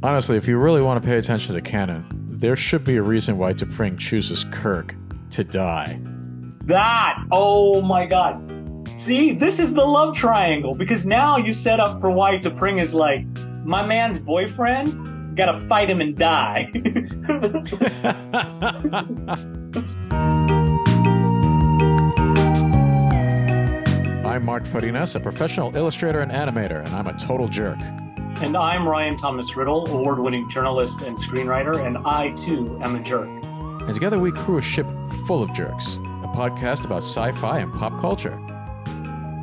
Honestly, if you really want to pay attention to canon, there should be a reason why T'Pring chooses Kirk to die. That! Oh my god. See, this is the love triangle because now you set up for why T'Pring is like, my man's boyfriend, gotta fight him and die. I'm Mark Farinas, a professional illustrator and animator, and I'm a total jerk. And I'm Ryan Thomas Riddle, award winning journalist and screenwriter, and I too am a jerk. And together we crew a ship full of jerks, a podcast about sci fi and pop culture.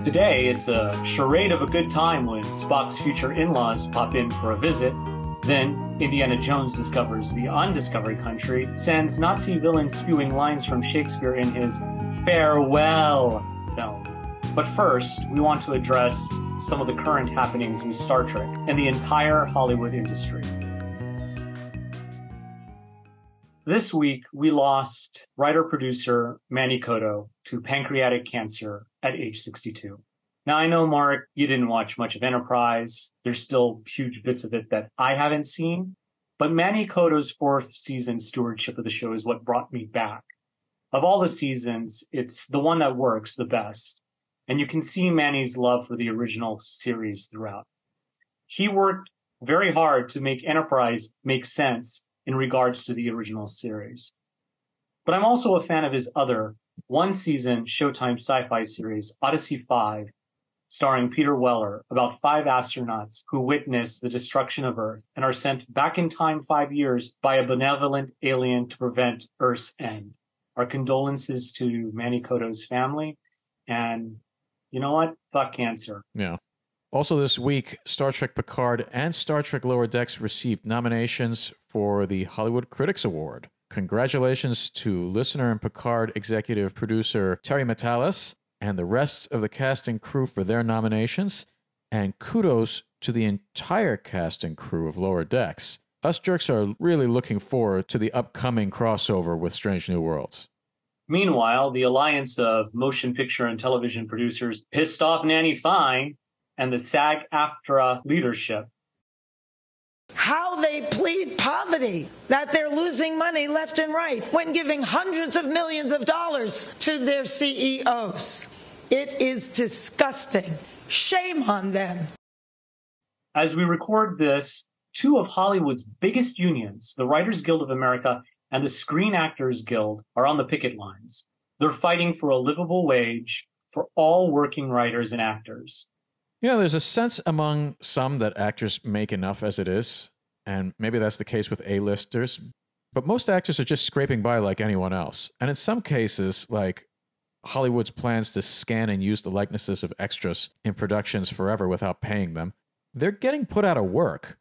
Today, it's a charade of a good time when Spock's future in laws pop in for a visit. Then, Indiana Jones discovers the undiscovered country, sends Nazi villains spewing lines from Shakespeare in his Farewell film. But first, we want to address some of the current happenings with Star Trek and the entire Hollywood industry. This week, we lost writer producer Manny Coto to pancreatic cancer at age 62. Now, I know, Mark, you didn't watch much of Enterprise. There's still huge bits of it that I haven't seen. But Manny Coto's fourth season stewardship of the show is what brought me back. Of all the seasons, it's the one that works the best. And you can see Manny's love for the original series throughout. He worked very hard to make Enterprise make sense in regards to the original series. But I'm also a fan of his other one season Showtime sci fi series, Odyssey 5, starring Peter Weller, about five astronauts who witness the destruction of Earth and are sent back in time five years by a benevolent alien to prevent Earth's end. Our condolences to Manny Coto's family. And you know what? Fuck cancer. Yeah. Also, this week, Star Trek Picard and Star Trek Lower Decks received nominations for the Hollywood Critics Award. Congratulations to listener and Picard executive producer Terry Matalas and the rest of the cast and crew for their nominations. And kudos to the entire cast and crew of Lower Decks. Us jerks are really looking forward to the upcoming crossover with Strange New Worlds. Meanwhile, the alliance of motion picture and television producers pissed off Nanny Fine and the SAG AFTRA leadership. How they plead poverty, that they're losing money left and right when giving hundreds of millions of dollars to their CEOs. It is disgusting. Shame on them. As we record this, two of Hollywood's biggest unions, the Writers Guild of America and the Screen Actors Guild, are on the picket lines. They're fighting for a livable wage for all working writers and actors. You know, there's a sense among some that actors make enough as it is, and maybe that's the case with A-listers, but most actors are just scraping by like anyone else. And in some cases, like Hollywood's plans to scan and use the likenesses of extras in productions forever without paying them, they're getting put out of work.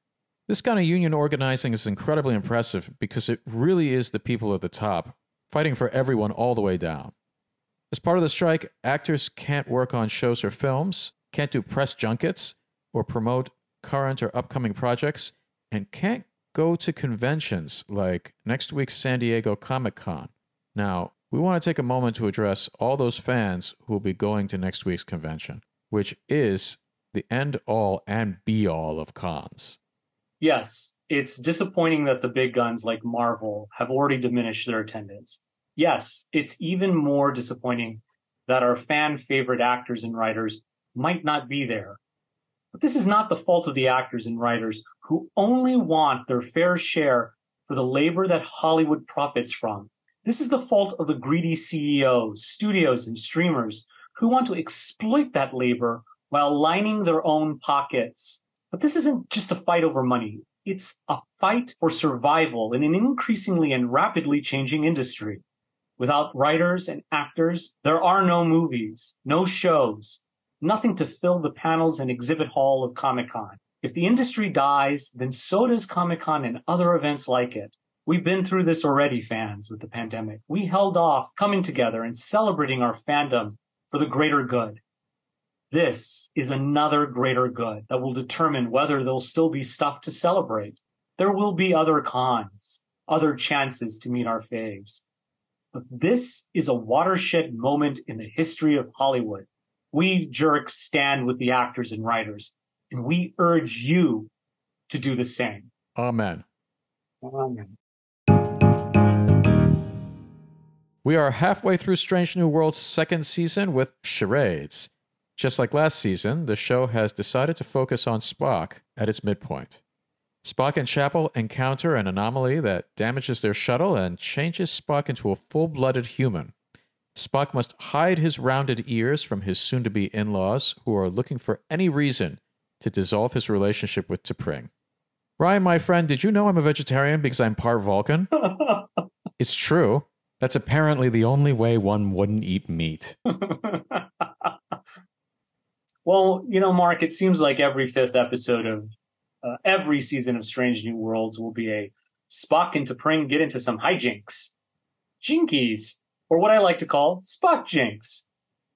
This kind of union organizing is incredibly impressive because it really is the people at the top fighting for everyone all the way down. As part of the strike, actors can't work on shows or films, can't do press junkets or promote current or upcoming projects, and can't go to conventions like next week's San Diego Comic Con. Now, we want to take a moment to address all those fans who will be going to next week's convention, which is the end all and be all of cons. Yes, it's disappointing that the big guns like Marvel have already diminished their attendance. Yes, it's even more disappointing that our fan favorite actors and writers might not be there. But this is not the fault of the actors and writers who only want their fair share for the labor that Hollywood profits from. This is the fault of the greedy CEOs, studios, and streamers who want to exploit that labor while lining their own pockets. But this isn't just a fight over money. It's a fight for survival in an increasingly and rapidly changing industry. Without writers and actors, there are no movies, no shows, nothing to fill the panels and exhibit hall of Comic Con. If the industry dies, then so does Comic Con and other events like it. We've been through this already, fans, with the pandemic. We held off coming together and celebrating our fandom for the greater good. This is another greater good that will determine whether there'll still be stuff to celebrate. There will be other cons, other chances to meet our faves. But this is a watershed moment in the history of Hollywood. We jerks stand with the actors and writers, and we urge you to do the same. Amen. Amen. We are halfway through Strange New World's second season with charades. Just like last season, the show has decided to focus on Spock at its midpoint. Spock and Chapel encounter an anomaly that damages their shuttle and changes Spock into a full blooded human. Spock must hide his rounded ears from his soon to be in laws, who are looking for any reason to dissolve his relationship with T'Pring. Ryan, my friend, did you know I'm a vegetarian because I'm part Vulcan? it's true. That's apparently the only way one wouldn't eat meat. well, you know, Mark, it seems like every fifth episode of uh, every season of Strange New Worlds will be a Spock and T'Pring get into some hijinks, jinkies, or what I like to call Spock jinks.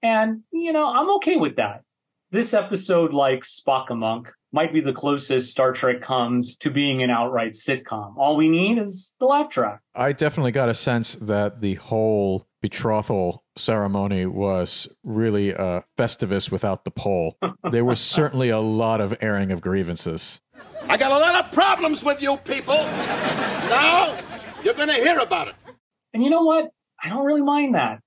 And, you know, I'm okay with that. This episode, like Spock Amok, might be the closest Star Trek comes to being an outright sitcom. All we need is the laugh track. I definitely got a sense that the whole betrothal ceremony was really a festivus without the pole. there was certainly a lot of airing of grievances. I got a lot of problems with you people. Now you're going to hear about it. And you know what? I don't really mind that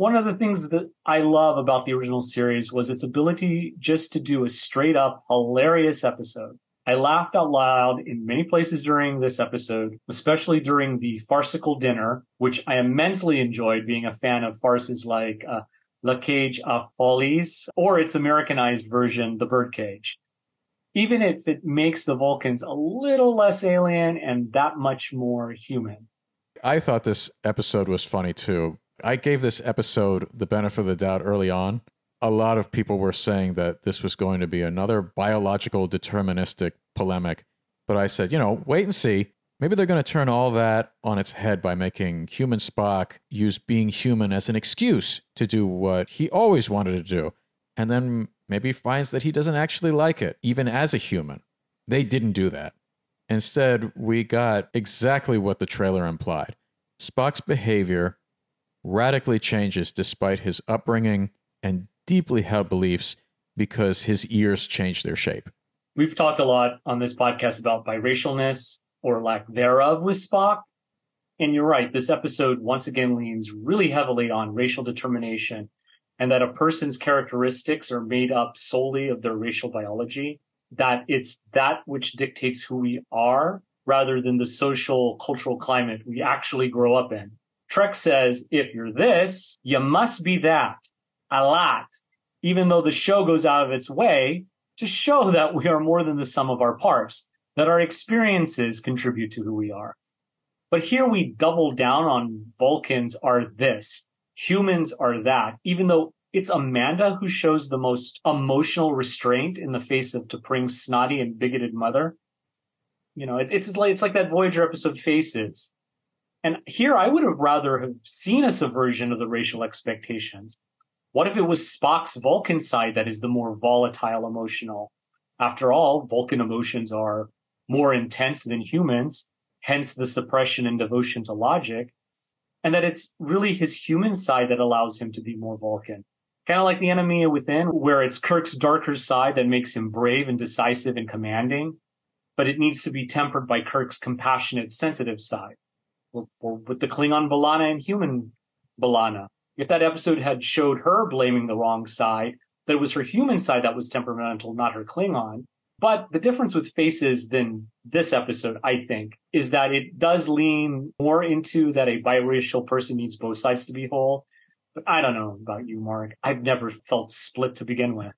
one of the things that I love about the original series was its ability just to do a straight up hilarious episode. I laughed out loud in many places during this episode, especially during the farcical dinner, which I immensely enjoyed being a fan of farces like uh, La Cage aux Folles or its Americanized version, The Birdcage. Even if it makes the Vulcans a little less alien and that much more human. I thought this episode was funny too I gave this episode the benefit of the doubt early on. A lot of people were saying that this was going to be another biological deterministic polemic. But I said, you know, wait and see. Maybe they're going to turn all that on its head by making human Spock use being human as an excuse to do what he always wanted to do. And then maybe finds that he doesn't actually like it, even as a human. They didn't do that. Instead, we got exactly what the trailer implied. Spock's behavior radically changes despite his upbringing and deeply held beliefs because his ears change their shape. We've talked a lot on this podcast about biracialness or lack thereof with Spock. And you're right, this episode once again leans really heavily on racial determination and that a person's characteristics are made up solely of their racial biology, that it's that which dictates who we are rather than the social cultural climate we actually grow up in. Trek says, if you're this, you must be that a lot, even though the show goes out of its way to show that we are more than the sum of our parts, that our experiences contribute to who we are. But here we double down on Vulcans are this, humans are that, even though it's Amanda who shows the most emotional restraint in the face of T'Pring's snotty and bigoted mother. You know, it, it's like it's like that Voyager episode Faces, and here I would have rather have seen a subversion of the racial expectations. What if it was Spock's Vulcan side that is the more volatile emotional? After all, Vulcan emotions are more intense than humans, hence the suppression and devotion to logic. And that it's really his human side that allows him to be more Vulcan. Kind of like the enemy within, where it's Kirk's darker side that makes him brave and decisive and commanding, but it needs to be tempered by Kirk's compassionate, sensitive side or, or with the Klingon B'Elanna and human B'Elanna. If that episode had showed her blaming the wrong side, that it was her human side that was temperamental, not her Klingon. But the difference with Faces than this episode, I think, is that it does lean more into that a biracial person needs both sides to be whole. But I don't know about you, Mark. I've never felt split to begin with.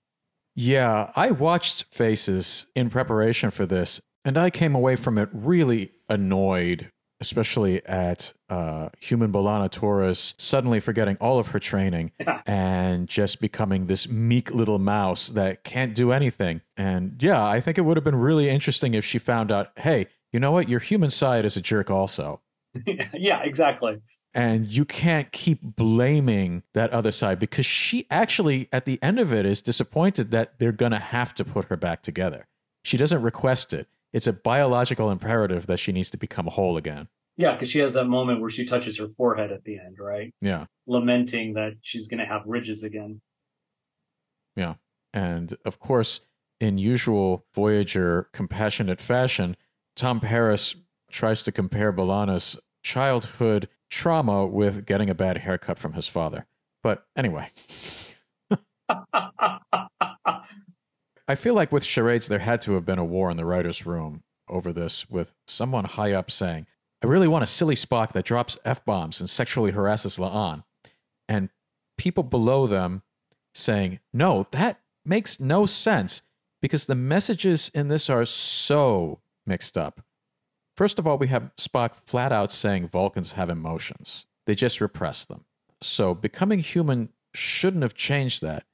Yeah, I watched Faces in preparation for this, and I came away from it really annoyed especially at uh, human B'Elanna Torres suddenly forgetting all of her training and just becoming this meek little mouse that can't do anything. And yeah, I think it would have been really interesting if she found out, hey, you know what? Your human side is a jerk also. yeah, exactly. And you can't keep blaming that other side because she actually, at the end of it, is disappointed that they're going to have to put her back together. She doesn't request it it's a biological imperative that she needs to become whole again. Yeah, because she has that moment where she touches her forehead at the end, right? Yeah. Lamenting that she's going to have ridges again. Yeah. And of course, in usual Voyager compassionate fashion, Tom Paris tries to compare B'Elanna's childhood trauma with getting a bad haircut from his father. But anyway. I feel like with charades, there had to have been a war in the writer's room over this, with someone high up saying, I really want a silly Spock that drops F bombs and sexually harasses La'an. And people below them saying, No, that makes no sense because the messages in this are so mixed up. First of all, we have Spock flat out saying Vulcans have emotions, they just repress them. So becoming human shouldn't have changed that,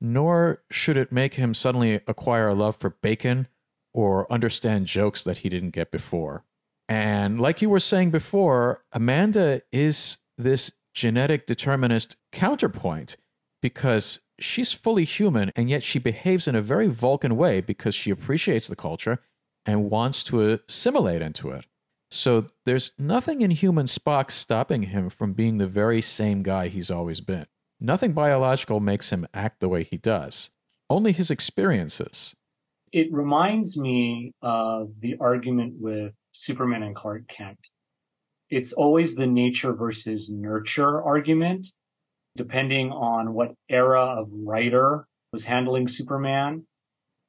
nor should it make him suddenly acquire a love for bacon or understand jokes that he didn't get before. And like you were saying before, Amanda is this genetic determinist counterpoint because she's fully human and yet she behaves in a very Vulcan way because she appreciates the culture and wants to assimilate into it. So there's nothing in human Spock stopping him from being the very same guy he's always been. Nothing biological makes him act the way he does, only his experiences. It reminds me of the argument with Superman and Clark Kent. It's always the nature versus nurture argument, depending on what era of writer was handling Superman.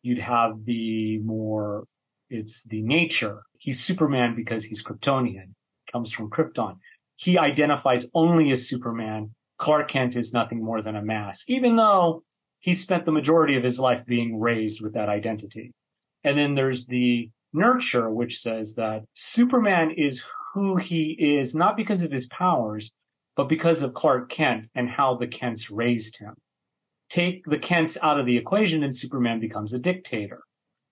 You'd have the more it's the nature. He's Superman because he's Kryptonian, comes from Krypton. He identifies only as Superman. Clark Kent is nothing more than a mask, even though he spent the majority of his life being raised with that identity. And then there's the nurture, which says that Superman is who he is, not because of his powers, but because of Clark Kent and how the Kents raised him. Take the Kents out of the equation and Superman becomes a dictator.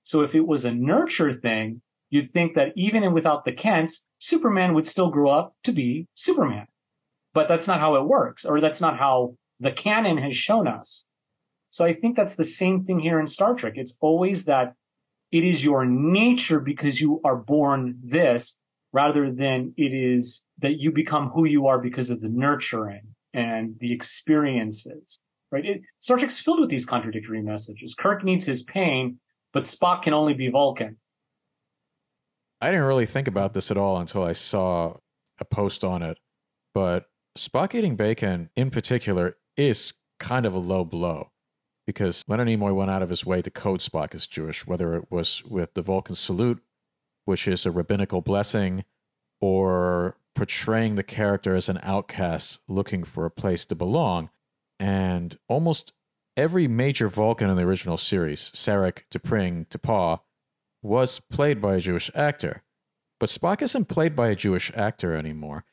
So if it was a nurture thing, you'd think that even without the Kents, Superman would still grow up to be Superman. But that's not how it works, or that's not how the canon has shown us. So I think that's the same thing here in Star Trek. It's always that it is your nature because you are born this rather than it is that you become who you are because of the nurturing and the experiences, right? It, Star Trek's filled with these contradictory messages. Kirk needs his pain but Spock can only be Vulcan. I didn't really think about this at all until I saw a post on it. But Spock eating bacon in particular is kind of a low blow because Leonard Nimoy went out of his way to code Spock as Jewish, whether it was with the Vulcan salute, which is a rabbinical blessing, or portraying the character as an outcast looking for a place to belong. And almost every major Vulcan in the original series, Sarek, T'Pring, T'Pau, was played by a Jewish actor. But Spock isn't played by a Jewish actor anymore.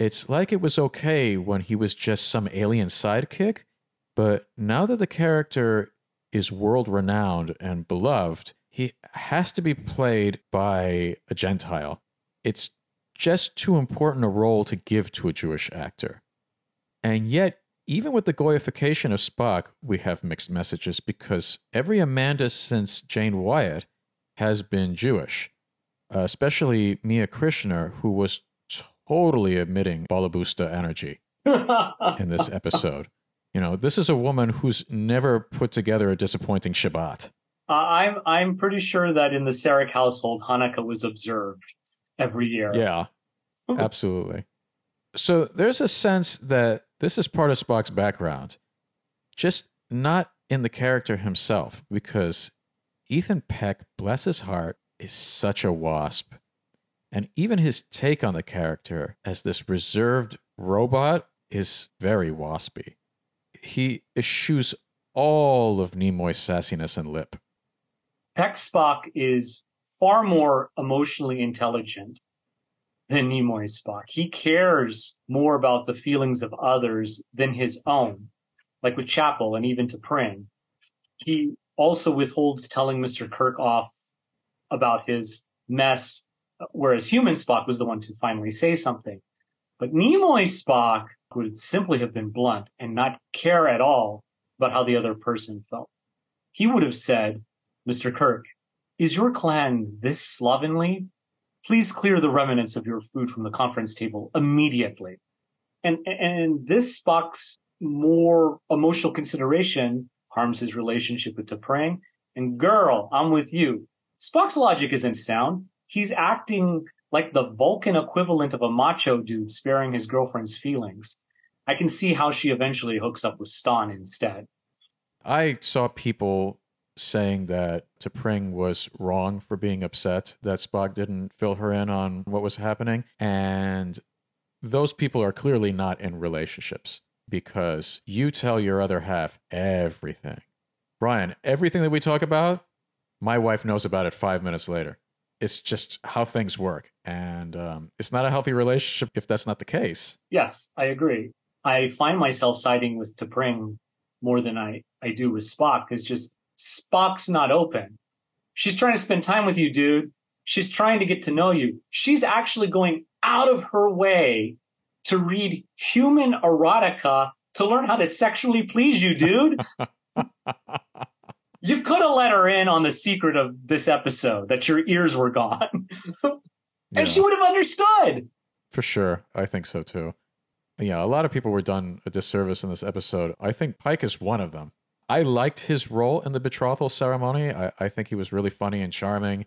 It's like it was okay when he was just some alien sidekick, but now that the character is world renowned and beloved, he has to be played by a Gentile. It's just too important a role to give to a Jewish actor. And yet, even with the goyification of Spock, we have mixed messages because every Amanda since Jane Wyatt has been Jewish, especially Mia Kirshner, who was totally emitting Balabusta energy in this episode. You know, this is a woman who's never put together a disappointing Shabbat. Uh, I'm I'm pretty sure that in the Sarek household, Hanukkah was observed every year. Yeah, absolutely. So there's a sense that this is part of Spock's background, just not in the character himself, because Ethan Peck, bless his heart, is such a wasp. And even his take on the character as this reserved robot is very waspy. He eschews all of Nimoy's sassiness and lip. Peck Spock is far more emotionally intelligent than Nimoy Spock. He cares more about the feelings of others than his own, like with Chapel and even T'Pring. He also withholds telling Mr. Kirk off about his mess, whereas human Spock was the one to finally say something. But Nimoy Spock would simply have been blunt and not care at all about how the other person felt. He would have said, Mr. Kirk, is your clan this slovenly please clear the remnants of your food from the conference table immediately. And, and this Spock's more emotional consideration harms his relationship with T'Pring. And girl, I'm with you. Spock's logic isn't sound. He's acting like the Vulcan equivalent of a macho dude sparing his girlfriend's feelings. I can see how she eventually hooks up with Stonn instead. I saw people saying that T'Pring was wrong for being upset that Spock didn't fill her in on what was happening. And those people are clearly not in relationships because you tell your other half everything. Brian, everything that we talk about, my wife knows about it five minutes later. It's just how things work. And um, it's not a healthy relationship if that's not the case. Yes, I agree. I find myself siding with T'Pring more than I, I do with Spock because just Spock's not open. She's trying to spend time with you, dude. She's trying to get to know you. She's actually going out of her way to read human erotica to learn how to sexually please you, dude. you could have let her in on the secret of this episode that your ears were gone. and Yeah. she would have understood. For sure. I think so too. Yeah, a lot of people were done a disservice in this episode. I think Pike is one of them. I liked his role in the betrothal ceremony. I, I think he was really funny and charming.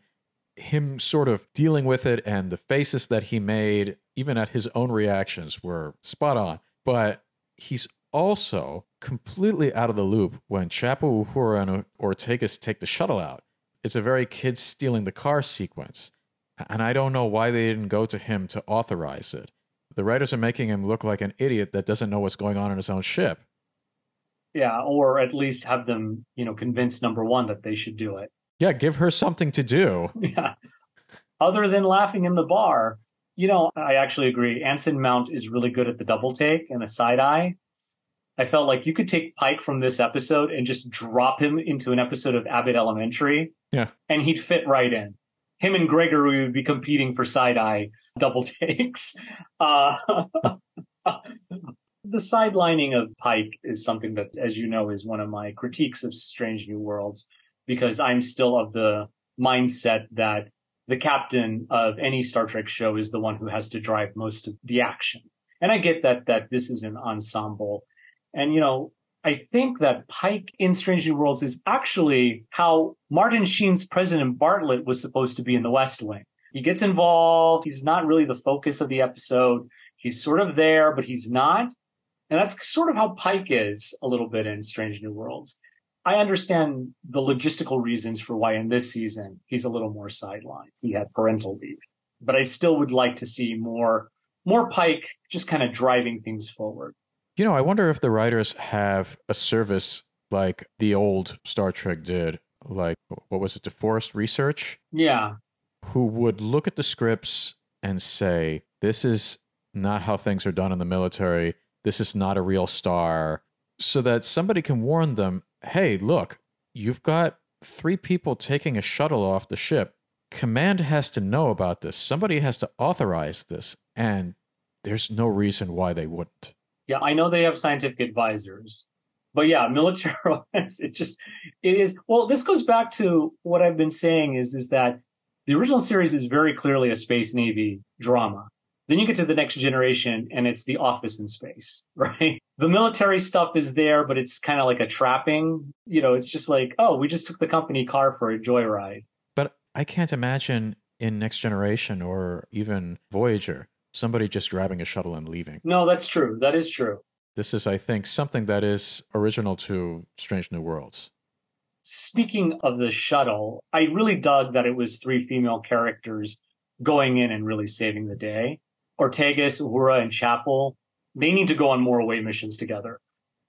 Him sort of dealing with it and the faces that he made, even at his own reactions, were spot on. But he's also completely out of the loop when Chapel, Uhura, and Ortegas take the shuttle out. It's a very kid stealing the car sequence. And I don't know why they didn't go to him to authorize it. The writers are making him look like an idiot that doesn't know what's going on in his own ship. Yeah, or at least have them, you know, convince number one that they should do it. Yeah, give her something to do. Yeah. Other than laughing in the bar, you know, I actually agree. Anson Mount is really good at the double take and the side eye. I felt like you could take Pike from this episode and just drop him into an episode of Abbott Elementary, Yeah. and he'd fit right in. Him and Gregory would be competing for side eye double takes. Uh, the sidelining of Pike is something that, as you know, is one of my critiques of Strange New Worlds because I'm still of the mindset that the captain of any Star Trek show is the one who has to drive most of the action. And I get that that this is an ensemble. And you know, I think that Pike in Strange New Worlds is actually how Martin Sheen's President Bartlet was supposed to be in the West Wing. He gets involved, he's not really the focus of the episode. He's sort of there, but he's not. And that's sort of how Pike is a little bit in Strange New Worlds. I understand the logistical reasons for why in this season he's a little more sidelined. He had parental leave, but I still would like to see more, more Pike just kind of driving things forward. You know, I wonder if the writers have a service like the old Star Trek did, like what was it, DeForest Research, Yeah. who would look at the scripts and say, this is not how things are done in the military. This is not a real star. So that somebody can warn them, hey, look, you've got three people taking a shuttle off the ship. Command has to know about this. Somebody has to authorize this. And there's no reason why they wouldn't. Yeah. I know they have scientific advisors, but yeah, military it just, it is, well, this goes back to what I've been saying is, is that the original series is very clearly a space navy drama. Then you get to the next generation and it's the office in space, right? The military stuff is there, but it's kind of like a trapping. You know, it's just like, oh, we just took the company car for a joyride. But I can't imagine in Next Generation or even Voyager somebody just grabbing a shuttle and leaving. No, that's true. That is true. This is, I think, something that is original to Strange New Worlds. Speaking of the shuttle, I really dug that it was three female characters going in and really saving the day. Ortegas, Uhura, and Chapel, they need to go on more away missions together.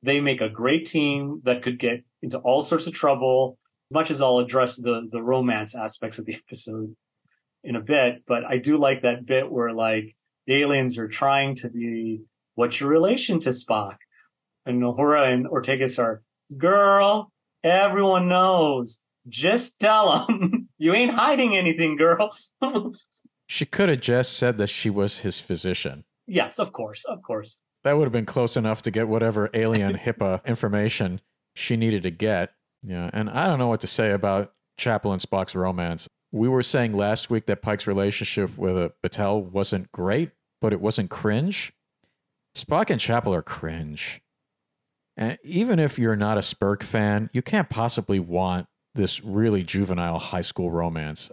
They make a great team that could get into all sorts of trouble, much as I'll address the, the romance aspects of the episode in a bit. But I do like that bit where like the aliens are trying to be, what's your relation to Spock? And Uhura and Ortegas are, girl, everyone knows. Just tell them. you ain't hiding anything, girl. She could have just said that she was his physician. yes, of course, of course. That would have been close enough to get whatever alien HIPAA information she needed to get. Yeah, and I don't know what to say about Chapel and Spock's romance. We were saying last week that Pike's relationship with uh, Batel wasn't great, but it wasn't cringe. Spock and Chapel are cringe. And even if you're not a Spirk fan, you can't possibly want this really juvenile high school romance.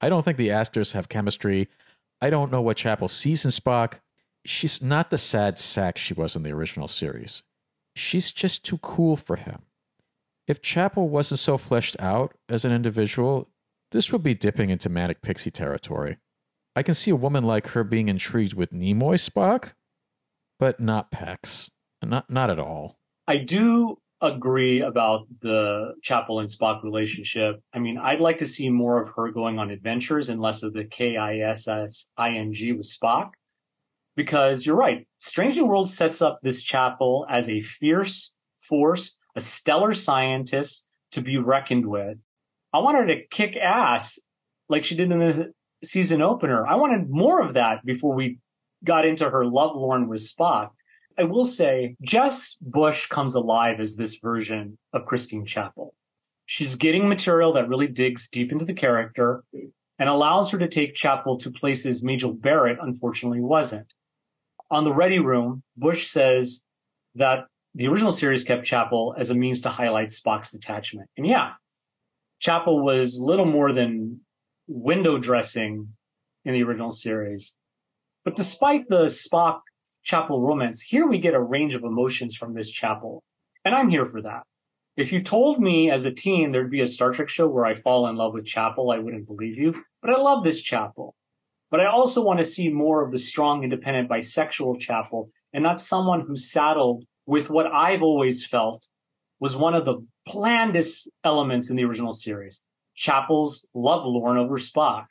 I don't think the actors have chemistry. I don't know what Chapel sees in Spock. She's not the sad sack she was in the original series. She's just too cool for him. If Chapel wasn't so fleshed out as an individual, this would be dipping into manic pixie territory. I can see a woman like her being intrigued with Nimoy Spock, but not Peck's. Not not at all. I do agree about the Chapel and Spock relationship. I mean, I'd like to see more of her going on adventures and less of the K I S S I N G with Spock. Because you're right, Strange New World sets up this Chapel as a fierce force, a stellar scientist to be reckoned with. I want her to kick ass like she did in the season opener. I wanted more of that before we got into her love lorn with Spock. I will say Jess Bush comes alive as this version of Christine Chapel. She's getting material that really digs deep into the character and allows her to take Chapel to places Majel Barrett unfortunately wasn't. On the Ready Room, Bush says that the original series kept Chapel as a means to highlight Spock's detachment. And yeah, Chapel was little more than window dressing in the original series. But despite the Spock chapel romance, here we get a range of emotions from this chapel. And I'm here for that. If you told me as a teen there'd be a Star Trek show where I fall in love with Chapel, I wouldn't believe you. But I love this Chapel. But I also want to see more of the strong, independent, bisexual Chapel and not someone who's saddled with what I've always felt was one of the blandest elements in the original series. Chapel's love lorn over Spock.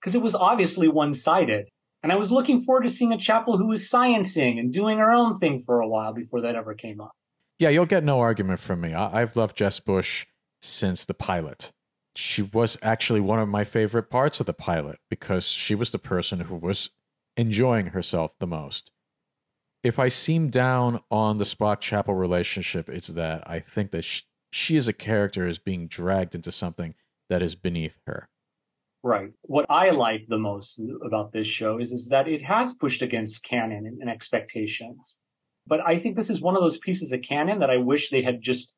Because it was obviously one sided. And I was looking forward to seeing a Chapel who was sciencing and doing her own thing for a while before that ever came up. Yeah, you'll get no argument from me. I- I've loved Jess Bush since the pilot. She was actually one of my favorite parts of the pilot because she was the person who was enjoying herself the most. If I seem down on the Spock Chapel relationship, it's that I think that she, she as a character is being dragged into something that is beneath her. Right. What I like the most about this show is, is that it has pushed against canon and, and expectations. But I think this is one of those pieces of canon that I wish they had just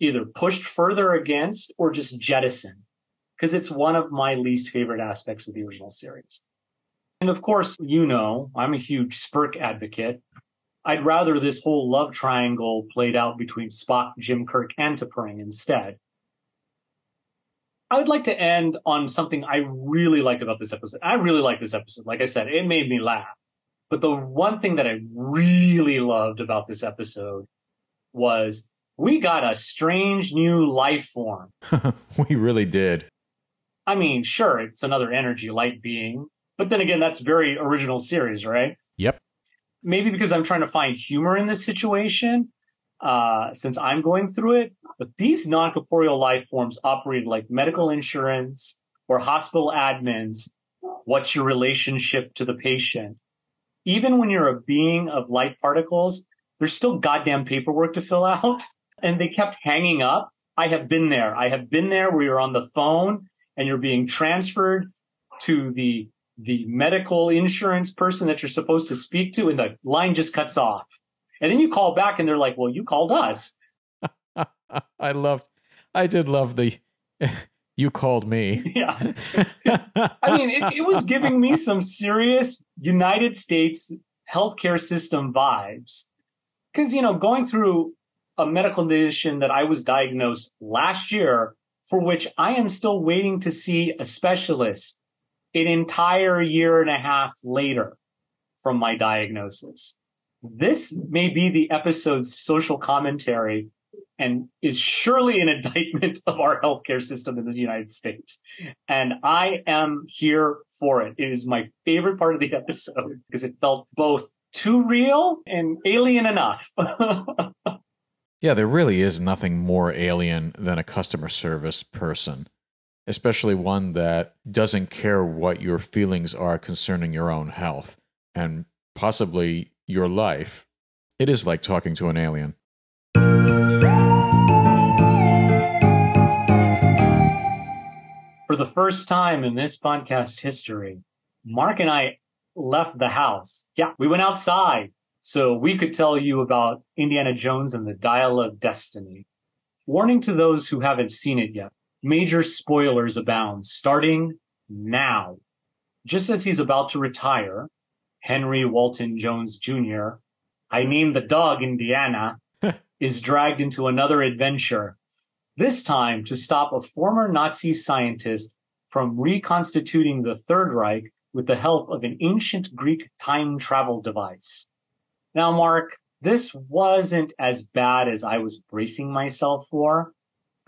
either pushed further against or just jettisoned. Because it's one of my least favorite aspects of the original series. And of course, you know, I'm a huge Spirk advocate. I'd rather this whole love triangle played out between Spock, Jim Kirk, and T'Pring instead. I would like to end on something I really liked about this episode. I really like this episode. Like I said, it made me laugh. But the one thing that I really loved about this episode was we got a strange new life form. we really did. I mean, sure, it's another energy light being, but then again, that's very original series, right? Yep. Maybe because I'm trying to find humor in this situation, uh, since I'm going through it. But these non corporeal life forms operate like medical insurance or hospital admins. What's your relationship to the patient? Even when you're a being of light particles, there's still goddamn paperwork to fill out. And they kept hanging up. I have been there. I have been there where you're on the phone and you're being transferred to the the medical insurance person that you're supposed to speak to and the line just cuts off. And then you call back and they're like, well, you called us. I loved, I did love the, you called me. Yeah. I mean, it, it was giving me some serious United States healthcare system vibes. Because, you know, going through a medical condition that I was diagnosed last year, for which I am still waiting to see a specialist an entire year and a half later from my diagnosis. This may be the episode's social commentary and is surely an indictment of our healthcare system in the United States. And I am here for it. It is my favorite part of the episode because it felt both too real and alien enough. yeah, there really is nothing more alien than a customer service person, especially one that doesn't care what your feelings are concerning your own health and possibly your life. It is like talking to an alien. For the first time in this podcast history, Mark and I left the house. Yeah, we went outside so we could tell you about Indiana Jones and the Dial of Destiny. Warning to those who haven't seen it yet. Major spoilers abound, starting now. Just as he's about to retire, Henry Walton Jones Jr., I named the dog Indiana, is dragged into another adventure, this time to stop a former Nazi scientist from reconstituting the Third Reich with the help of an ancient Greek time travel device. Now, Mark, this wasn't as bad as I was bracing myself for.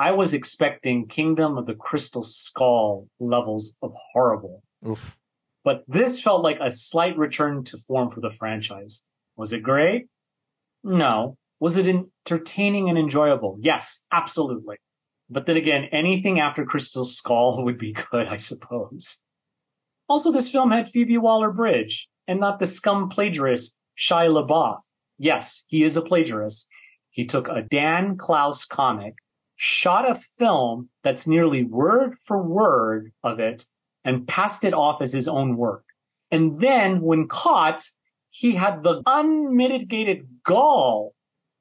I was expecting Kingdom of the Crystal Skull levels of horrible. Oof. But this felt like a slight return to form for the franchise. Was it great? No. Was it entertaining and enjoyable? Yes, absolutely. But then again, anything after Crystal Skull would be good, I suppose. Also, this film had Phoebe Waller-Bridge and not the scum plagiarist Shia LaBeouf. Yes, he is a plagiarist. He took a Dan Clowes comic, shot a film that's nearly word for word of it, and passed it off as his own work. And then when caught, he had the unmitigated gall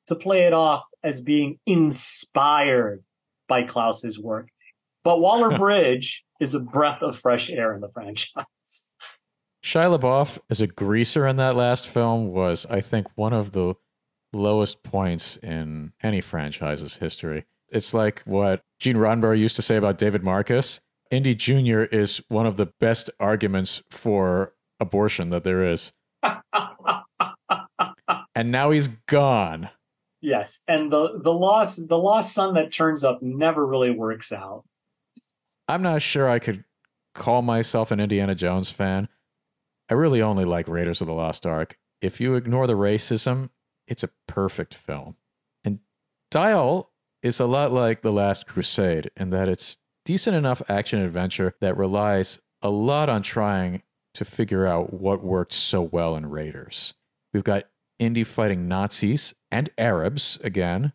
to play it off as being inspired by Clowes's work. But Waller Bridge is a breath of fresh air in the franchise. Shia LaBeouf as a greaser in that last film was, I think, one of the lowest points in any franchise's history. It's like what Gene Roddenberry used to say about David Marcus. Indy Jr. is one of the best arguments for abortion that there is. and now he's gone. Yes, and the the lost the lost son that turns up never really works out. I'm not sure I could call myself an Indiana Jones fan. I really only like Raiders of the Lost Ark. If you ignore the racism, it's a perfect film. And Dial is a lot like The Last Crusade in that it's decent enough action adventure that relies a lot on trying to figure out what worked so well in Raiders. We've got Indy fighting Nazis and Arabs again.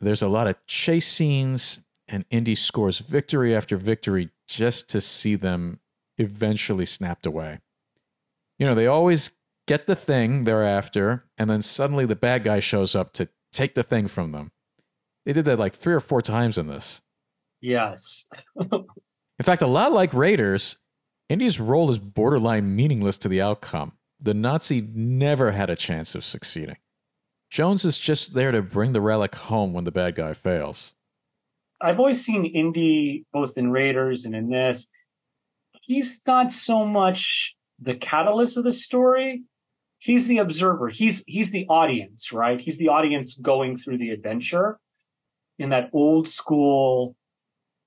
There's a lot of chase scenes, and Indy scores victory after victory just to see them eventually snapped away. You know, they always get the thing they're after, and then suddenly the bad guy shows up to take the thing from them. They did that like three or four times in this. Yes. in fact, a lot like Raiders, Indy's role is borderline meaningless to the outcome. The Nazi never had a chance of succeeding. Jones is just there to bring the relic home when the bad guy fails. I've always seen Indy, both in Raiders and in this, he's not so much the catalyst of the story. He's the observer. He's he's the audience, right? He's the audience going through the adventure in that old school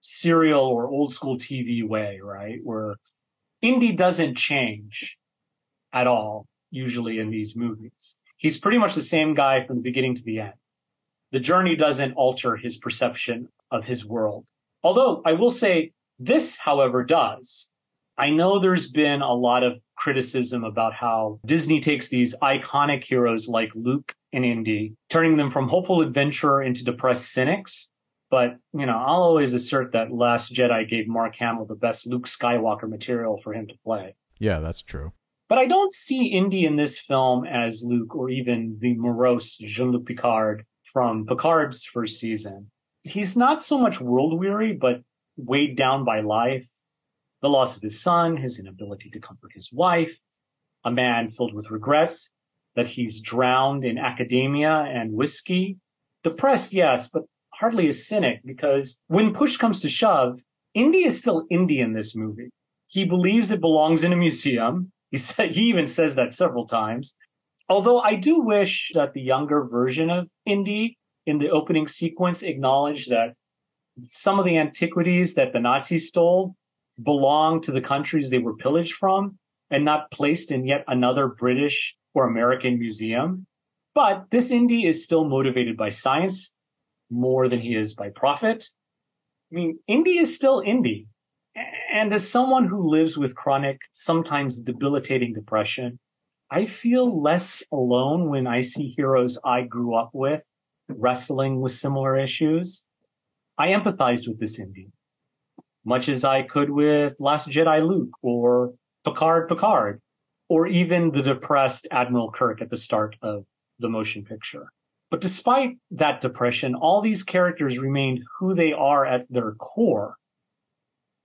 serial or old school TV way, right? Where Indy doesn't change at all, usually in these movies. He's pretty much the same guy from the beginning to the end. The journey doesn't alter his perception of his world. Although I will say this, however, does. I know there's been a lot of criticism about how Disney takes these iconic heroes like Luke and Indy, turning them from hopeful adventurer into depressed cynics. But, you know, I'll always assert that Last Jedi gave Mark Hamill the best Luke Skywalker material for him to play. Yeah, that's true. But I don't see Indy in this film as Luke or even the morose Jean-Luc Picard from Picard's first season. He's not so much world weary, but weighed down by life, the loss of his son, his inability to comfort his wife, a man filled with regrets that he's drowned in academia and whiskey. Depressed, yes, but hardly a cynic because when push comes to shove, Indy is still Indy in this movie. He believes it belongs in a museum. He said, he even says that several times. Although I do wish that the younger version of Indy in the opening sequence acknowledged that some of the antiquities that the Nazis stole belong to the countries they were pillaged from and not placed in yet another British or American museum. But this Indy is still motivated by science more than he is by profit. I mean, Indy is still Indy. And as someone who lives with chronic, sometimes debilitating depression, I feel less alone when I see heroes I grew up with wrestling with similar issues. I empathize with this Indy, much as I could with Last Jedi Luke or Picard Picard, or even the depressed Admiral Kirk at the start of the motion picture. But despite that depression, all these characters remained who they are at their core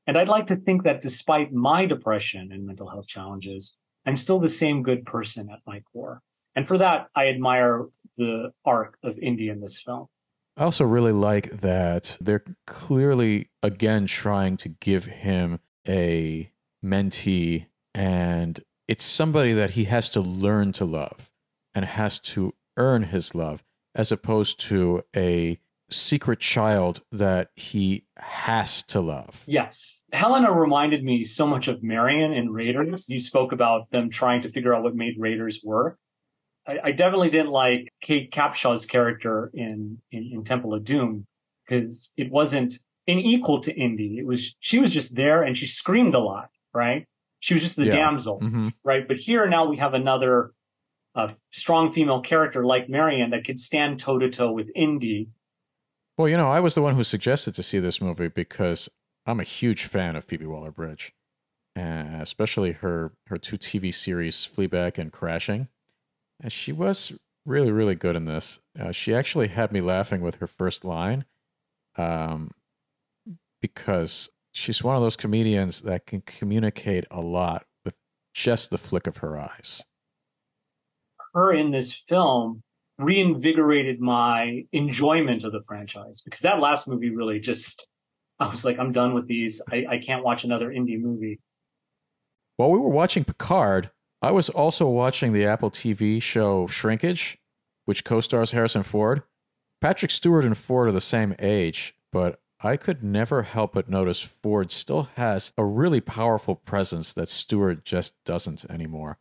And I'd like to think that despite my depression and mental health challenges, I'm still the same good person at my core. And for that, I admire the arc of Indy in this film. I also really like that they're clearly, again, trying to give him a mentee, and it's somebody that he has to learn to love and has to earn his love, as opposed to a secret child that he has to love. Yes. Helena reminded me so much of Marion in Raiders. You spoke about them trying to figure out what made Raiders work. I, I definitely didn't like Kate Capshaw's character in, in, in Temple of Doom because it wasn't an equal to Indy. It was, she was just there and she screamed a lot, right? She was just the Yeah. damsel, hmm right? But here now we have another uh, strong female character like Marion that could stand toe to toe with Indy. Well, you know, I was the one who suggested to see this movie because I'm a huge fan of Phoebe Waller-Bridge, uh, especially her her two TV series, Fleabag and Crashing. And she was really, really good in this. Uh, she actually had me laughing with her first line, um, because she's one of those comedians that can communicate a lot with just the flick of her eyes. her in this film reinvigorated my enjoyment of the franchise because that last movie really just I was like, I'm done with these. I, I can't watch another Indy movie. While we were watching Picard, I was also watching the Apple TV show Shrinking, which co stars Harrison Ford. Patrick Stewart and Ford are the same age, but I could never help but notice Ford still has a really powerful presence that Stewart just doesn't anymore.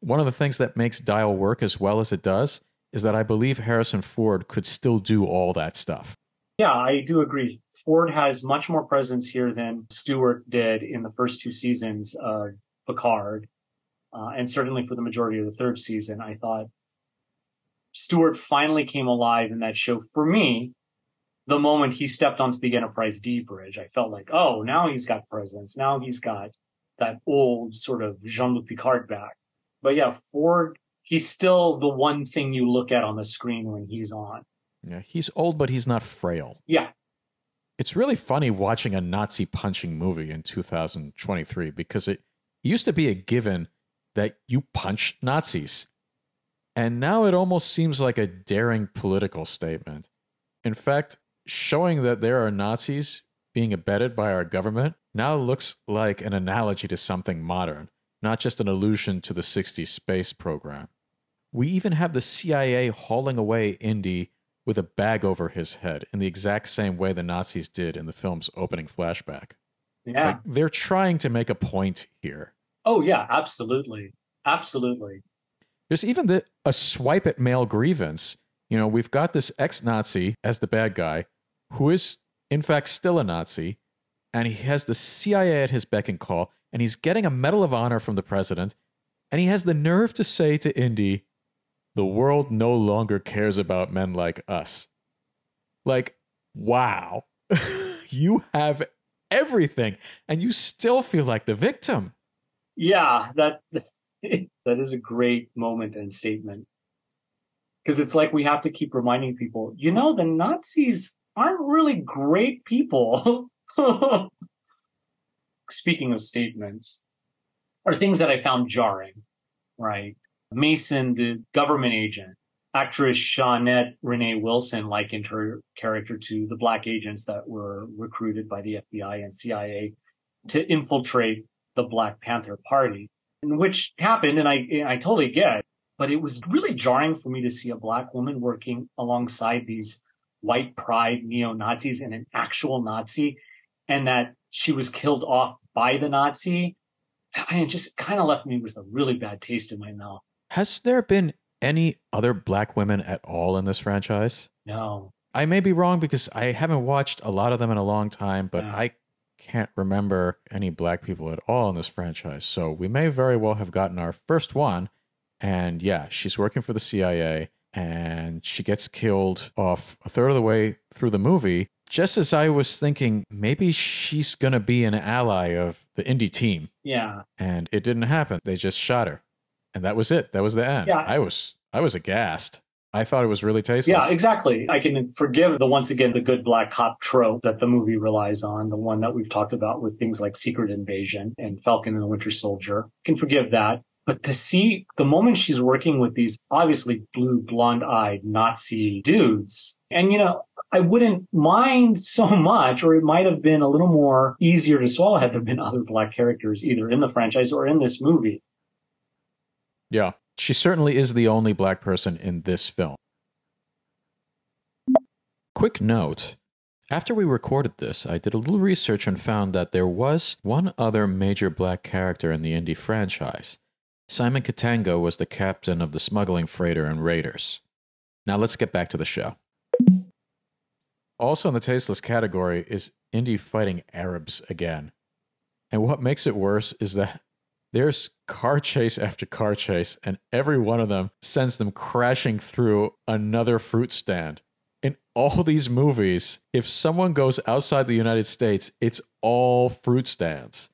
One of the things that makes Dial work as well as it does is that I believe Harrison Ford could still do all that stuff. Yeah, I do agree. Ford has much more presence here than Stewart did in the first two seasons of Picard. Uh, and certainly for the majority of the third season, I thought Stewart finally came alive in that show for me. The moment he stepped onto the Enterprise D bridge, I felt like, oh, now he's got presence. Now he's got that old sort of Jean-Luc Picard back. But yeah, Ford, he's still the one thing you look at on the screen when he's on. Yeah, he's old, but he's not frail. Yeah, It's really funny watching a Nazi punching movie in 2023 because it used to be a given that you punch Nazis. And now it almost seems like a daring political statement. In fact, showing that there are Nazis being abetted by our government now looks like an analogy to something modern, not just an allusion to the 60s space program. We even have the CIA hauling away Indy with a bag over his head in the exact same way the Nazis did in the film's opening flashback. yeah. Like they're trying to make a point here. Oh yeah, absolutely. Absolutely. There's even the a swipe at male grievance. You know, we've got this ex-Nazi as the bad guy, who is in fact still a Nazi, and he has the CIA at his beck and call, and he's getting a Medal of Honor from the president, and he has the nerve to say to Indy, "The world no longer cares about men like us." Like, wow, you have everything, and you still feel like the victim. Yeah, that that is a great moment and statement. Because it's like we have to keep reminding people, you know, the Nazis aren't really great people. Speaking of statements, are things that I found jarring, right? Mason, the government agent, actress Shaunette Renee Wilson likened her character to the black agents that were recruited by the FBI and CIA to infiltrate the Black Panther Party, which happened, and I I totally get. But it was really jarring for me to see a black woman working alongside these white pride neo Nazis and an actual Nazi, and that she was killed off by the Nazi. And it just kind of left me with a really bad taste in my mouth. Has there been any other black women at all in this franchise? No, I may be wrong because I haven't watched a lot of them in a long time, but Yeah. I can't remember any black people at all in this franchise. So we may very well have gotten our first one. And yeah, she's working for the CIA and she gets killed off a third of the way through the movie. Just as I was thinking, maybe she's going to be an ally of the Indy team. yeah, And it didn't happen. They just shot her. And that was it. That was the end. Yeah. I was I was aghast. I thought it was really tasteless. Yeah, exactly. I can forgive the once again the good black cop trope that the movie relies on, the one that we've talked about with things like Secret Invasion and Falcon and the Winter Soldier. I can forgive that. But to see the moment she's working with these obviously blue, blonde eyed Nazi dudes, and you know, I wouldn't mind so much, or it might have been a little more easier to swallow had there been other black characters either in the franchise or in this movie. Yeah. She certainly is the only black person in this film. Quick note after we recorded this, I did a little research and found that there was one other major black character in the Indy franchise. Simon Katanga was the captain of the smuggling freighter and Raiders. Now let's get back to the show. Also in the tasteless category is Indy fighting Arabs again. And what makes it worse is that there's car chase after car chase, and every one of them sends them crashing through another fruit stand. In all these movies, if someone goes outside the United States, it's all fruit stands.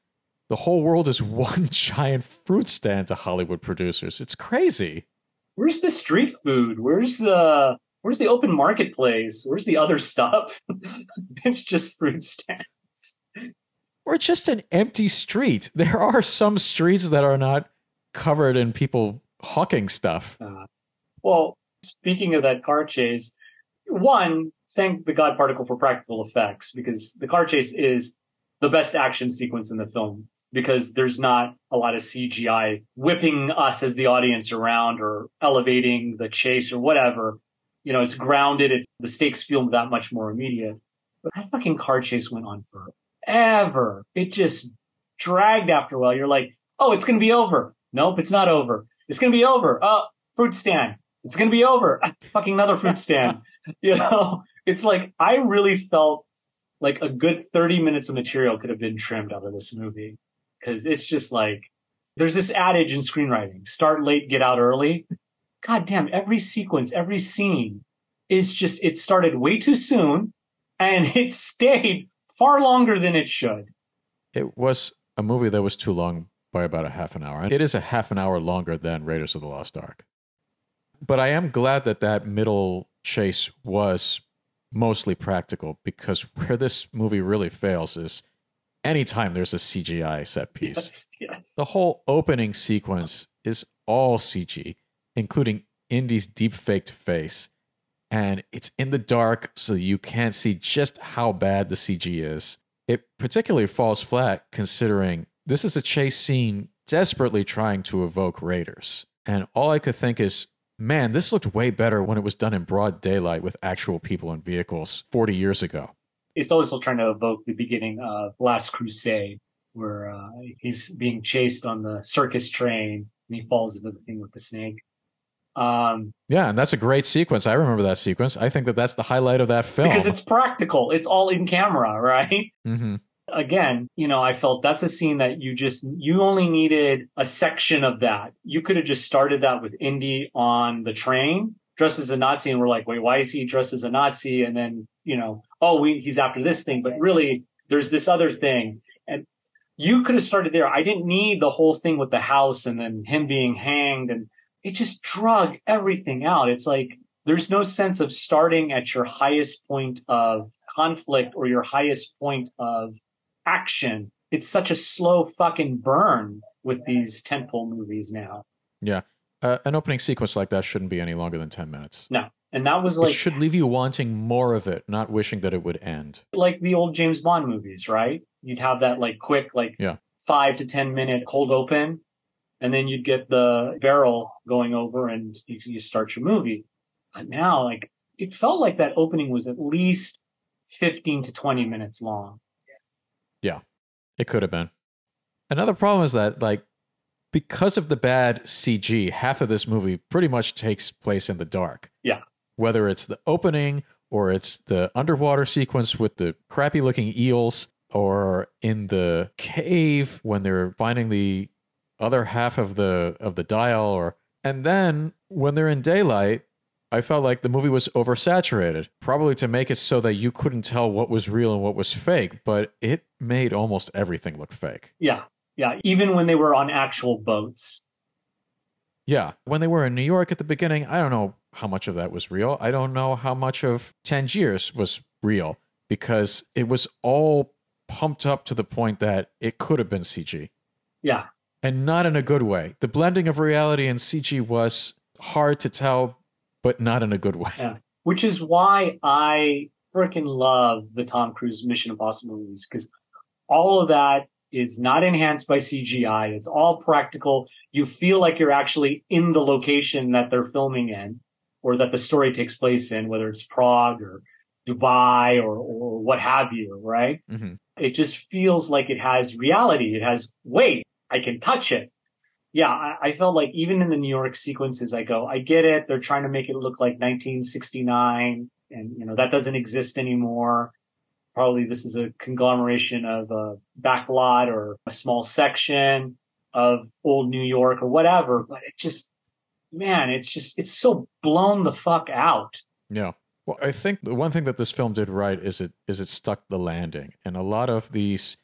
The whole world is one giant fruit stand to Hollywood producers. It's crazy. Where's the street food? Where's the where's the open marketplace? Where's the other stuff? it's just fruit stands. or just an empty street. There are some streets that are not covered in people hawking stuff. Uh, well, speaking of that car chase, one, thank the God Particle for practical effects because the car chase is the best action sequence in the film because there's not a lot of CGI whipping us as the audience around or elevating the chase or whatever. You know, it's grounded. It, the stakes feel that much more immediate. But that fucking car chase went on for forever. It just dragged after a while. You're like, oh, it's going to be over. Nope, it's not over. It's going to be over. Oh, fruit stand. It's going to be over. fucking another fruit stand. you know, it's like, I really felt like a good 30 minutes of material could have been trimmed out of this movie. Cause it's just like, there's this adage in screenwriting, start late, get out early. God damn, every sequence, every scene is just, it started way too soon and it stayed far longer than it should. It was a movie that was too long by about a half an hour. It is a half an hour longer than Raiders of the Lost Ark. But I am glad that that middle chase was mostly practical because where this movie really fails is anytime there's a CGI set piece. Yes, yes. The whole opening sequence is all CG, including Indy's deep faked face and it's in the dark, so you can't see just how bad the CG is. It particularly falls flat considering this is a chase scene desperately trying to evoke Raiders. And all I could think is, man, this looked way better when it was done in broad daylight with actual people and vehicles 40 years ago. It's also trying to evoke the beginning of Last Crusade, where uh, he's being chased on the circus train and he falls into the thing with the snake. Um, yeah, and that's a great sequence. I remember that sequence. I think that that's the highlight of that film because it's practical. It's all in camera, right? Mm-hmm. Again, you know, I felt that's a scene that you just you only needed a section of that. You could have just started that with Indy on the train dressed as a Nazi, and we're like, wait, why is he dressed as a Nazi? And then you know, oh, we, he's after this thing, but really, there's this other thing, and you could have started there. I didn't need the whole thing with the house and then him being hanged and it just drug everything out. It's like there's no sense of starting at your highest point of conflict or your highest point of action. It's such a slow fucking burn with these tentpole movies now. Yeah. Uh, an opening sequence like that shouldn't be any longer than 10 minutes. No. And that was like. It should leave you wanting more of it, not wishing that it would end. Like the old James Bond movies, right? You'd have that like quick, like yeah. five to 10 minute cold open and then you'd get the barrel going over and you, you start your movie. But now, like, it felt like that opening was at least 15 to 20 minutes long. Yeah, it could have been. Another problem is that, like, because of the bad CG, half of this movie pretty much takes place in the dark. Yeah. Whether it's the opening or it's the underwater sequence with the crappy looking eels or in the cave when they're finding the other half of the of the dial or and then when they're in daylight I felt like the movie was oversaturated, probably to make it so that you couldn't tell what was real and what was fake, but it made almost everything look fake. Yeah. Yeah. Even when they were on actual boats. Yeah. When they were in New York at the beginning, I don't know how much of that was real. I don't know how much of Tangiers was real because it was all pumped up to the point that it could have been CG Yeah. and not in a good way. The blending of reality and CG was hard to tell, but not in a good way. Yeah. Which is why I freaking love the Tom Cruise Mission Impossible movies because all of that is not enhanced by CGI. It's all practical. You feel like you're actually in the location that they're filming in or that the story takes place in, whether it's Prague or Dubai or, or what have you, right? Mm-hmm. It just feels like it has reality. It has weight. I can touch it. Yeah, I, I felt like even in the New York sequences, I go, I get it. They're trying to make it look like 1969 and, you know, that doesn't exist anymore. Probably this is a conglomeration of a back lot or a small section of old New York or whatever, but it just, man, it's just, it's so blown the fuck out. Yeah. Well, I think the one thing that this film did right is it is it stuck the landing. And a lot of these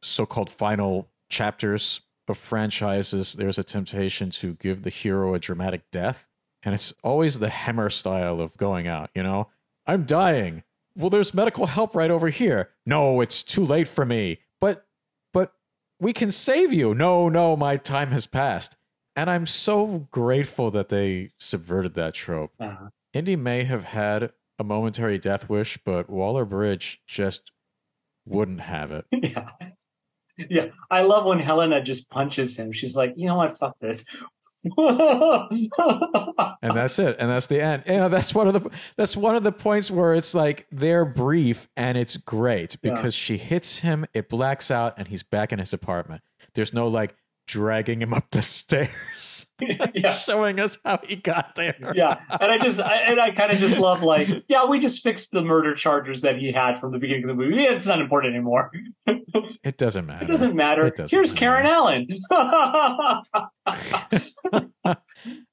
so-called final chapters of franchises, there's a temptation to give the hero a dramatic death. And it's always the Hammer style of going out, you know? I'm dying. Well, there's medical help right over here. No, it's too late for me. But but we can save you. No, no, my time has passed. And I'm so grateful that they subverted that trope. Uh, Indy may have had a momentary death wish, but Waller Bridge just wouldn't have it. yeah. Yeah. I love when Helena just punches him. She's like, you know what? Fuck this. And that's it. And that's the end. You know, that's one of the that's one of the points where it's like they're brief and it's great Yeah. because she hits him, it blacks out, and he's back in his apartment. There's no like dragging him up the stairs, yeah. showing us how he got there. Yeah. And I just, I, and I kind of just love like, yeah, we just fixed the murder charges that he had from the beginning of the movie. Yeah, It's not important anymore. It doesn't matter. It doesn't matter. It doesn't Here's matter. Karen Allen.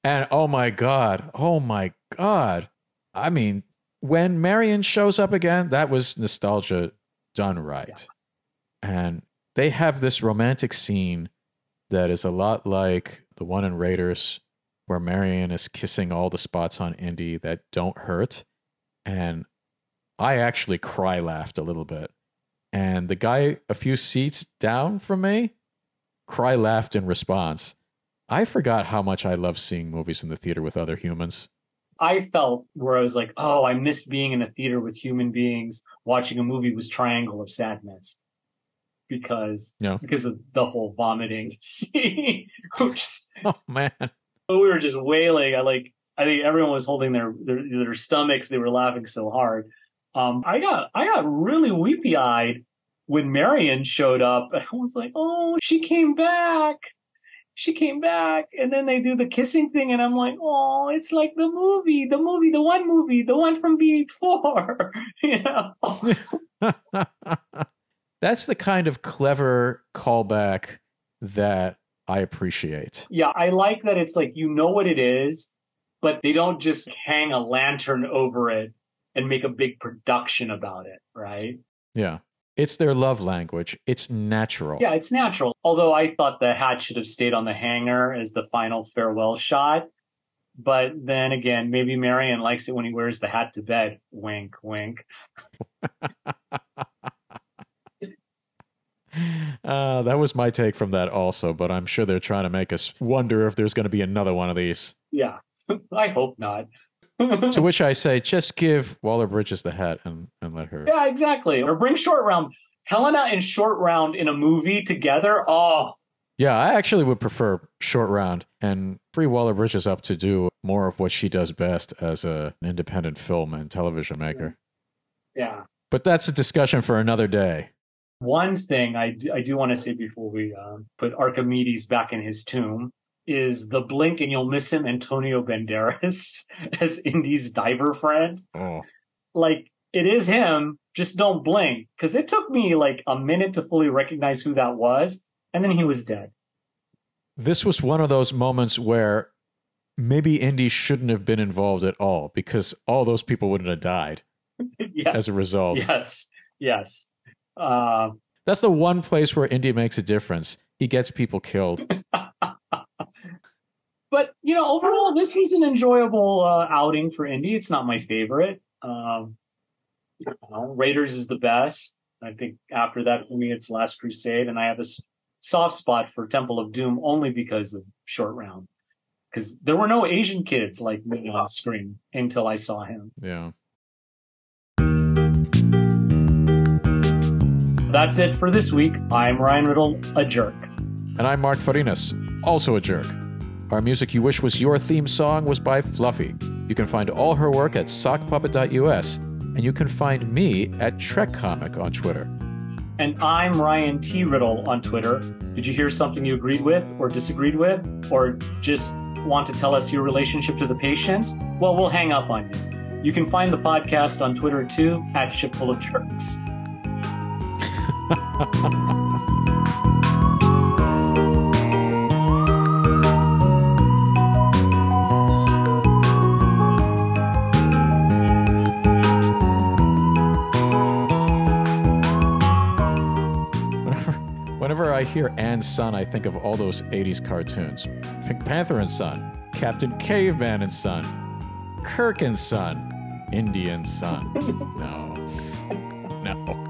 And oh my God, oh my God. I mean, when Marion shows up again, that was nostalgia done right. And they have this romantic scene that is a lot like the one in Raiders where Marion is kissing all the spots on Indy that don't hurt. And I actually cry laughed a little bit. And the guy a few seats down from me cry laughed in response. I forgot how much I love seeing movies in the theater with other humans. I felt where I was like, oh, I missed being in a theater with human beings watching a movie was Triangle of Sadness. Because Yeah. because of the whole vomiting scene. Just Oh man. we were just wailing. I like I think everyone was holding their their, their stomachs. They were laughing so hard. Um, I got I got really weepy eyed when Marion showed up. I was like, oh, she came back. She came back, and then they do the kissing thing, and I'm like, oh, it's like the movie, the movie, the one movie, the one from before. you know? That's the kind of clever callback that I appreciate. Yeah, I like that it's like you know what it is, but they don't just hang a lantern over it and make a big production about it, right? Yeah. It's their love language. It's natural. Yeah, it's natural. Although I thought the hat should have stayed on the hanger as the final farewell shot. But then again, maybe Marion likes it when he wears the hat to bed. Wink, wink. Uh, that was my take from that also, but I'm sure they're trying to make us wonder if there's going to be another one of these. Yeah, I hope not. To which I say, just give Waller Bridges the hat and, and let her. yeah, exactly. Or bring short round. Helena and short round in a movie together. Oh, Yeah, I actually would prefer short round and free Waller Bridges up to do more of what she does best as a, an independent film and television maker. yeah. But that's a discussion for another day. One thing I do, I do want to say before we um, put Archimedes back in his tomb is the blink and you'll miss him Antonio Banderas as Indy's diver friend. Oh, Like it is him, just don't blink. Cause it took me like a minute to fully recognize who that was. And then he was dead. this was one of those moments where maybe Indy shouldn't have been involved at all because all those people wouldn't have died yes. as a result. Yes. Yes. Uh, That's the one place where Indy makes a difference. He gets people killed. but you know, overall, this was an enjoyable uh, outing for Indy. It's not my favorite. Um, you know, Raiders is the best. I think after that, for me, it's Last Crusade, and I have a soft spot for Temple of Doom only because of Short Round, because there were no Asian kids like me on screen until I saw him. Yeah. That's it for this week. I'm Ryan Riddle, a jerk. And I'm Mark Farinas, also a jerk. Our music you wish was your theme song was by Fluffy. You can find all her work at sockpuppet.us, and you can find me at Trek Comic on Twitter. And I'm Ryan T. Riddle on Twitter. Did you hear something you agreed with or disagreed with, or just want to tell us your relationship to the patient? Well, we'll hang up on you. You can find the podcast on Twitter too at Shipful of Jerks. Whenever I hear and Son, I think of all those 80s cartoons Pink Panther and Son, Captain Caveman and Son, Kirk and Son, Indy and Son. no.